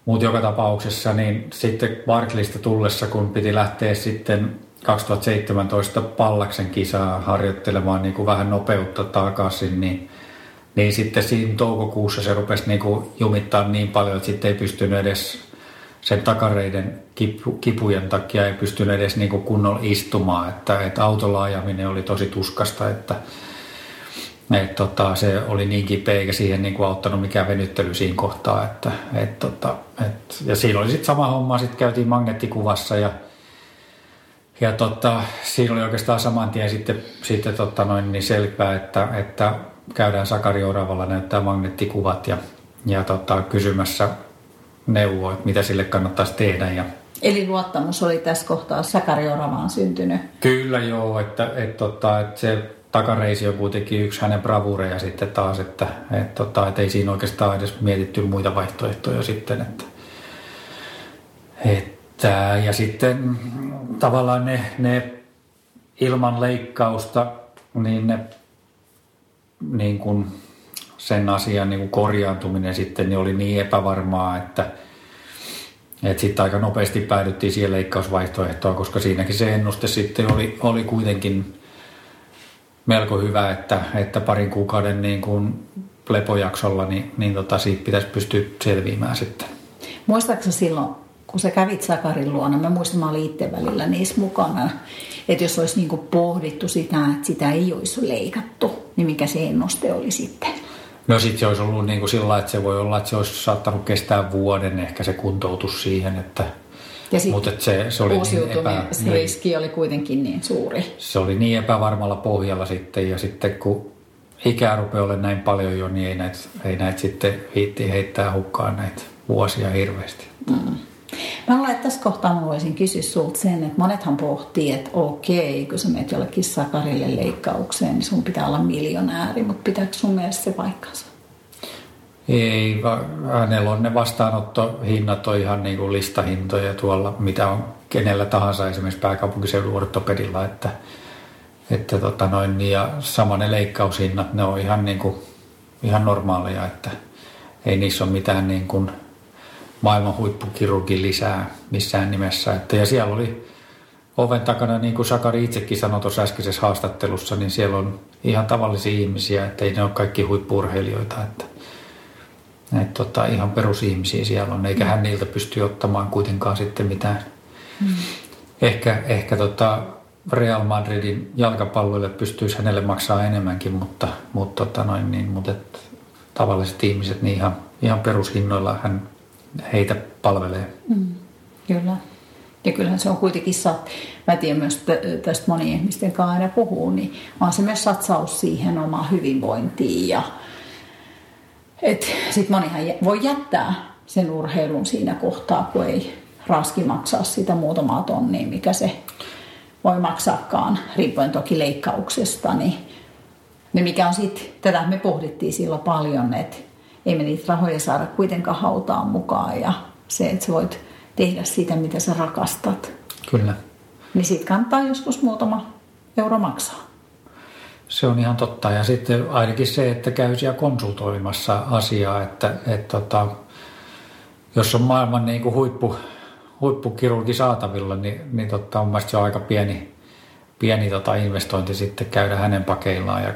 Mutta joka tapauksessa niin sitten Barklista tullessa, kun piti lähteä sitten 2017 Pallaksen kisaa harjoittelemaan niin kuin vähän nopeutta takaisin, niin, niin sitten siinä toukokuussa se rupesi niin kuin jumittaa niin paljon, että sitten ei pystynyt edes sen takareiden kipu, kipujen takia ei pystynyt edes niin kuin kunnolla istumaan, että, että autolla ajaminen oli tosi tuskasta, että, että tota, se oli niin kipeä eikä siihen niin kuin auttanut mikään venyttely siinä kohtaa. Että, et, tota, et, ja siinä oli sitten sama homma, sitten käytiin magneettikuvassa ja, ja tota, siinä oli oikeastaan saman tien sitten, sitten tota noin, niin selvää, että, että käydään Sakari Oravalla näyttää magneettikuvat ja, ja tota, kysymässä neuvoa, että mitä sille kannattaisi tehdä. Ja Eli luottamus oli tässä kohtaa Sakari Oravaan syntynyt? Kyllä joo, että, että, tota, että se takareisi on kuitenkin yksi hänen bravureja sitten taas, että, että, tota, että ei siinä oikeastaan edes mietitty muita vaihtoehtoja sitten. Että, että, ja sitten tavallaan ne, ne ilman leikkausta, niin ne niin kuin sen asian niin kuin korjaantuminen sitten niin oli niin epävarmaa, että, että sitten aika nopeasti päädyttiin siihen leikkausvaihtoehtoon, koska siinäkin se ennuste sitten oli, oli kuitenkin melko hyvä, että, että parin kuukauden niin kuin lepojaksolla niin, niin tota, siitä pitäisi pystyä selviämään sitten. Muistaakseni silloin, kun sä kävit Sakarin luona, mä muistan, mä olin itse välillä niissä mukana, että jos olisi niin pohdittu sitä, että sitä ei olisi leikattu, niin mikä se ennuste oli sitten? No sitten se olisi ollut niin kuin sillä että se voi olla, että se olisi saattanut kestää vuoden ehkä se kuntoutus siihen, että ja mutta se, se oli niin epä, riski oli kuitenkin niin suuri. Se oli niin epävarmalla pohjalla sitten ja sitten kun ikää rupeaa olemaan näin paljon jo, niin ei näitä, ei näitä sitten viitti heittää hukkaan näitä vuosia hirveästi. Mm. Mä luulen, että tässä kohtaa mä voisin kysyä sulta sen, että monethan pohtii, että okei, kun sä menet jollekin sakarille leikkaukseen, niin sun pitää olla miljonääri, mutta pitääkö sun mielestä se paikkansa? Ei, hänellä on ne vastaanottohinnat on ihan niin kuin listahintoja tuolla, mitä on kenellä tahansa esimerkiksi pääkaupunkiseudun ortopedilla, että, että tota noin, ja sama ne leikkaushinnat, ne on ihan, niin kuin, ihan normaaleja, että ei niissä ole mitään niin kuin maailman huippukirurgin lisää missään nimessä. Että, ja siellä oli oven takana, niin kuin Sakari itsekin sanoi tuossa äskeisessä haastattelussa, niin siellä on ihan tavallisia ihmisiä, että ei ne ole kaikki huippurheilijoita, että et tota, ihan perusihmisiä siellä on, eikä hän niiltä pysty ottamaan kuitenkaan sitten mitään. Mm. Ehkä, ehkä tota Real Madridin jalkapalloille pystyisi hänelle maksaa enemmänkin, mutta, mutta, tota noin, niin, mutta et, tavalliset ihmiset niin ihan, ihan perushinnoilla hän heitä palvelee. Mm, kyllä. Ja kyllähän se on kuitenkin, sat, mä tiedän myös tästä moni ihmisten kanssa aina puhuu, niin on se myös satsaus siihen omaan hyvinvointiin ja sitten monihan voi jättää sen urheilun siinä kohtaa, kun ei raski maksaa sitä muutamaa tonnia, mikä se voi maksaakaan, riippuen toki leikkauksesta. Niin, niin mikä on sitten, tätä me pohdittiin silloin paljon, että ei me niitä rahoja saada kuitenkaan hautaan mukaan ja se, että sä voit tehdä sitä, mitä sä rakastat. Kyllä. Niin sitten kannattaa joskus muutama euro maksaa. Se on ihan totta. Ja sitten ainakin se, että käy siellä konsultoimassa asiaa, että, että tota, jos on maailman niin kuin huippu, huippukirurgi saatavilla, niin, niin totta, on mielestäni aika pieni, pieni tota investointi sitten käydä hänen pakeillaan ja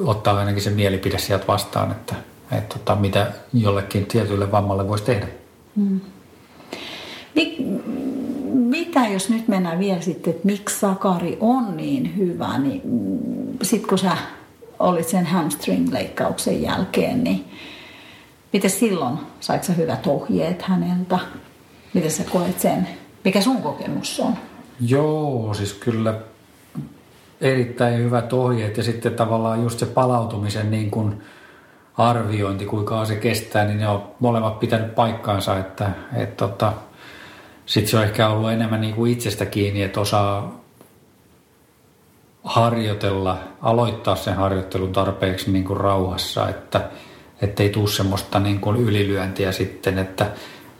ottaa ainakin se mielipide sieltä vastaan, että, että tota, mitä jollekin tietylle vammalle voisi tehdä. Hmm. Mitä jos nyt mennään vielä sitten, että miksi Sakari on niin hyvä, niin sitten kun sä olit sen hamstring-leikkauksen jälkeen, niin miten silloin? Saitko hyvät ohjeet häneltä? Miten sä koet sen? Mikä sun kokemus on? Joo, siis kyllä erittäin hyvät ohjeet ja sitten tavallaan just se palautumisen niin kuin arviointi, kuinka se kestää, niin ne on molemmat pitänyt paikkaansa, että, että tota, sitten se on ehkä ollut enemmän niin kuin itsestä kiinni, että osaa harjoitella, aloittaa sen harjoittelun tarpeeksi niin kuin rauhassa, että ei tule semmoista niin kuin ylilyöntiä sitten, että,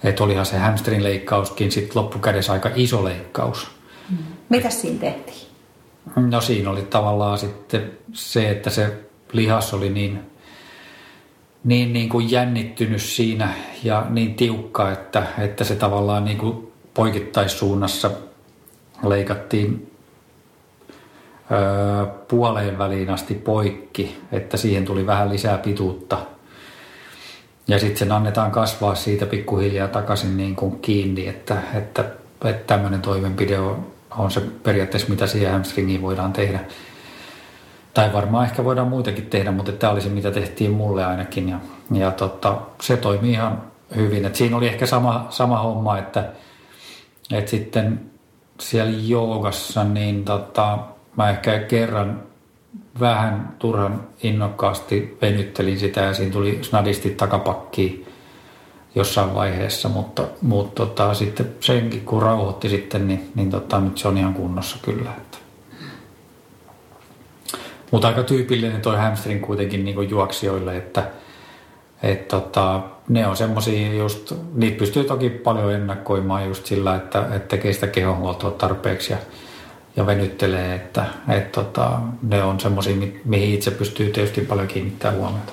että olihan se hamstring leikkauskin sitten loppukädessä aika iso leikkaus. Mm. Mitä siinä tehtiin? No siinä oli tavallaan sitten se, että se lihas oli niin, niin, niin kuin jännittynyt siinä ja niin tiukka, että, että se tavallaan niin kuin poikittaissuunnassa leikattiin puoleen väliin asti poikki, että siihen tuli vähän lisää pituutta. Ja sitten sen annetaan kasvaa siitä pikkuhiljaa takaisin niin kuin kiinni, että, että, että tämmöinen toimenpide on, on se periaatteessa, mitä siihen hamstringiin voidaan tehdä. Tai varmaan ehkä voidaan muitakin tehdä, mutta tämä oli se, mitä tehtiin mulle ainakin. Ja, ja tota, se toimi ihan hyvin. Et siinä oli ehkä sama, sama homma, että et sitten siellä joogassa, niin tota, mä ehkä kerran vähän turhan innokkaasti venyttelin sitä ja siinä tuli snadisti takapakki jossain vaiheessa, mutta, mutta tota, sitten senkin kun rauhoitti sitten, niin, niin tota, nyt se on ihan kunnossa kyllä. Että. Mutta aika tyypillinen toi hamstring kuitenkin niin juoksijoille, että et tota, ne on semmoisia just, niitä pystyy toki paljon ennakoimaan just sillä, että, että tekee sitä kehonhuoltoa tarpeeksi ja, ja venyttelee, että et tota, ne on semmoisia, mihin itse pystyy tietysti paljon kiinnittämään huomiota.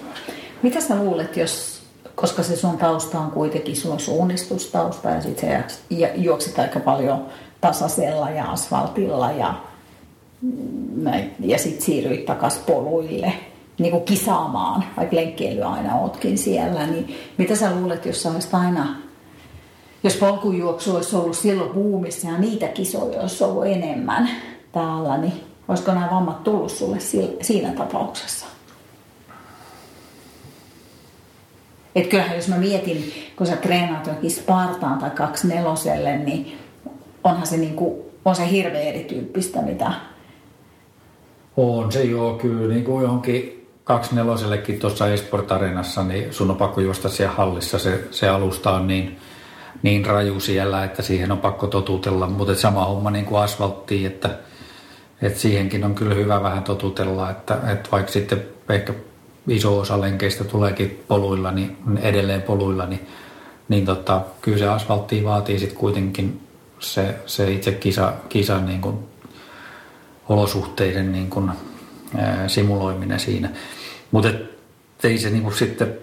Mitä sä luulet, jos, koska se sun tausta on kuitenkin, on suunnistustausta ja sitten ja juoksit aika paljon tasaisella ja asfaltilla ja, ja sitten siirryit takaisin poluille – niin kuin kisaamaan, vaikka lenkkeily aina ootkin siellä, niin mitä sä luulet, jos sä olisit aina, jos polkujuoksu olisi ollut silloin buumissa ja niitä kisoja olisi ollut enemmän täällä, niin – olisiko nämä vammat tullut sulle siinä tapauksessa? Että kyllähän jos mä mietin, kun sä treenaat jokin Spartaan tai kaksi neloselle, niin onhan se, niin kuin, on se hirveän erityyppistä, mitä... On se joo, kyllä. Niin kuin johonkin kaksi-nelosellekin tuossa Esport niin sun on pakko juosta siellä hallissa. Se, se alusta on niin, niin raju siellä, että siihen on pakko totutella. Mutta sama homma niin kuin asfalttiin, että, että siihenkin on kyllä hyvä vähän totutella. Että, että vaikka sitten ehkä iso osa lenkeistä tuleekin poluilla, niin edelleen poluilla, niin, niin tota, kyllä se asfaltti vaatii sitten kuitenkin se, se itse kisa, kisan niin kuin olosuhteiden niin kuin, ää, simuloiminen siinä. Mutta ei se niin kuin sitten,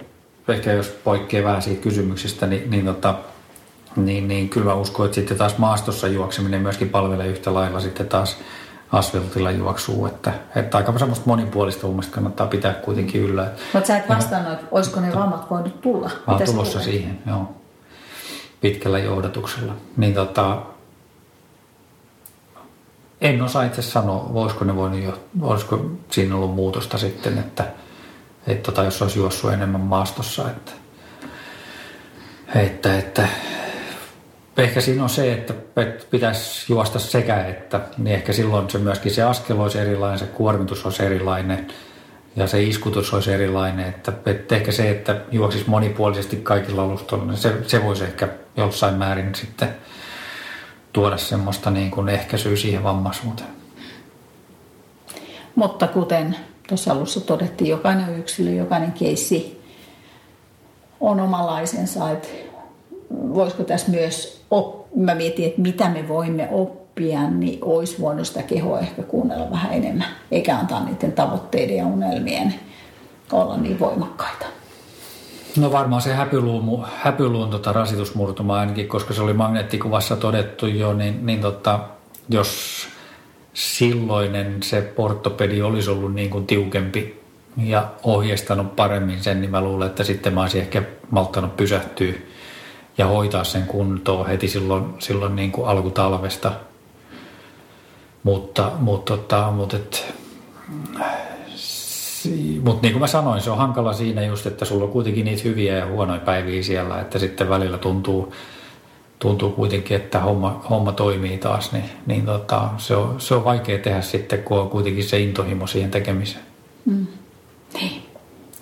ehkä jos poikkeaa vähän siitä kysymyksestä, niin, niin, tota, niin, niin kyllä mä uskon, että sitten taas maastossa juokseminen myöskin palvelee yhtä lailla sitten taas asfaltilla juoksuu, että, että aika semmoista monipuolista mun kannattaa pitää kuitenkin yllä. Mutta sä et vastannut, että olisiko ne vammat voinut tulla? Mä oon tulossa siihen, joo. Pitkällä johdatuksella. Niin tota, en osaa itse sanoa, voisiko ne voinut jo, olisiko siinä ollut muutosta sitten, että, että tota, jos olisi juossut enemmän maastossa, että, että, että ehkä siinä on se, että pitäisi juosta sekä että, niin ehkä silloin se myöskin se askel olisi erilainen, se kuormitus olisi erilainen ja se iskutus olisi erilainen. Että, että ehkä se, että juoksisi monipuolisesti kaikilla alustoilla, niin se, se voisi ehkä jossain määrin sitten tuoda semmoista niin kuin ehkäisyä siihen vammaisuuteen. Mutta kuten tuossa alussa todettiin, jokainen yksilö, jokainen keissi on omalaisensa, että voisiko tässä myös, op- mä mietin, että mitä me voimme oppia, niin olisi voinut sitä kehoa ehkä kuunnella vähän enemmän, eikä antaa niiden tavoitteiden ja unelmien olla niin voimakkaita. No varmaan se häpyluun, häpyluun tota rasitusmurtuma ainakin, koska se oli magneettikuvassa todettu jo, niin, niin tota, jos silloinen se portopedi olisi ollut niin kuin tiukempi ja ohjeistanut paremmin sen, niin mä luulen, että sitten mä olisin ehkä malttanut pysähtyä ja hoitaa sen kuntoon heti silloin, silloin niin kuin alkutalvesta. Mutta, mutta, tota, mutta, et, mutta niin kuin mä sanoin, se on hankala siinä just, että sulla on kuitenkin niitä hyviä ja huonoja päiviä siellä, että sitten välillä tuntuu, tuntuu kuitenkin, että homma, homma toimii taas, niin, niin tota, se, on, se on vaikea tehdä sitten, kun on kuitenkin se intohimo siihen tekemiseen. Mm. Niin.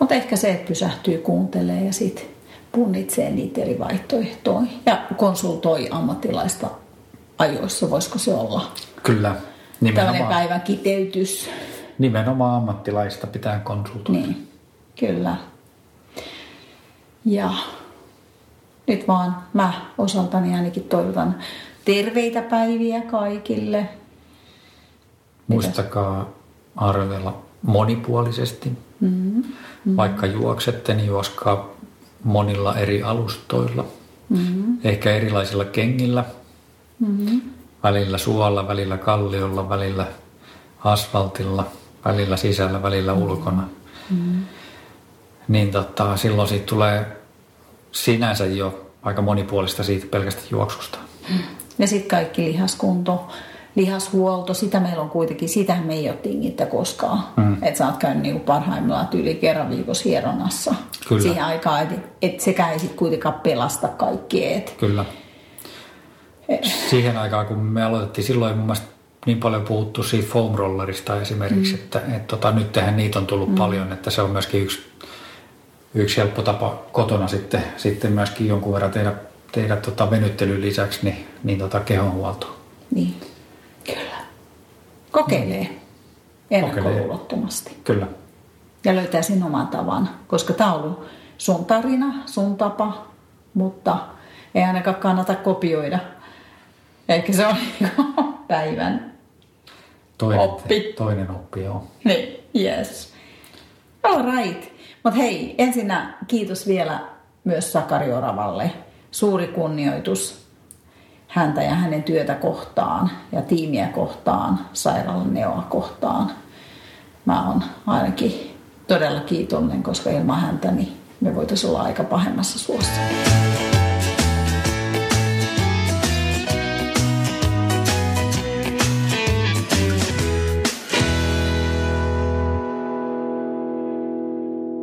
Mutta ehkä se, että pysähtyy kuuntelee ja sitten punnitsee niitä eri vaihtoehtoja ja konsultoi ammattilaista ajoissa, voisiko se olla? Kyllä. Nimenomaan. Tällainen päivän kiteytys. Nimenomaan ammattilaista pitää konsultoida. Niin, kyllä. Ja nyt vaan mä osaltani ainakin toivotan terveitä päiviä kaikille. Muistakaa arvella monipuolisesti. Mm-hmm. Mm-hmm. Vaikka juoksette, niin juoskaa monilla eri alustoilla. Mm-hmm. Ehkä erilaisilla kengillä. Mm-hmm. Välillä suolla, välillä kalliolla, välillä asfaltilla, välillä sisällä, välillä mm-hmm. ulkona. Mm-hmm. Niin tota, silloin siitä tulee sinänsä jo aika monipuolista siitä pelkästä juoksusta. Ja sitten kaikki lihaskunto, lihashuolto, sitä meillä on kuitenkin, sitä me ei ole tingittä koskaan. Mm. Että sä oot käynyt niinku parhaimmillaan yli kerran viikossa hieronassa. Kyllä. Siihen aikaan, että et sekä ei sitten kuitenkaan pelasta kaikki. Et. Kyllä. Et. Siihen aikaan, kun me aloitettiin, silloin mun mielestä niin paljon puhuttu siitä foam rollerista esimerkiksi, mm. että et tota, nyt tehän niitä on tullut mm. paljon, että se on myöskin yksi, yksi helppo tapa kotona sitten, sitten myöskin jonkun verran tehdä, tehdä tota venyttelyn lisäksi niin, niin tota kehonhuoltoa. Niin. Kyllä. Kokeilee ennakkoluulottomasti. Kyllä. Ja löytää sen oman tavan, koska tämä on ollut sun tarina, sun tapa, mutta ei ainakaan kannata kopioida. Eikä se ole päivän toinen, oppi. Toinen oppi, joo. Niin, yes. All right. Mutta hei, ensinnä kiitos vielä myös Sakari Oravalle. Suuri kunnioitus häntä ja hänen työtä kohtaan ja tiimiä kohtaan, sairaalan neoa kohtaan. Mä oon ainakin todella kiitollinen, koska ilman häntä niin me voitaisiin olla aika pahemmassa suossa.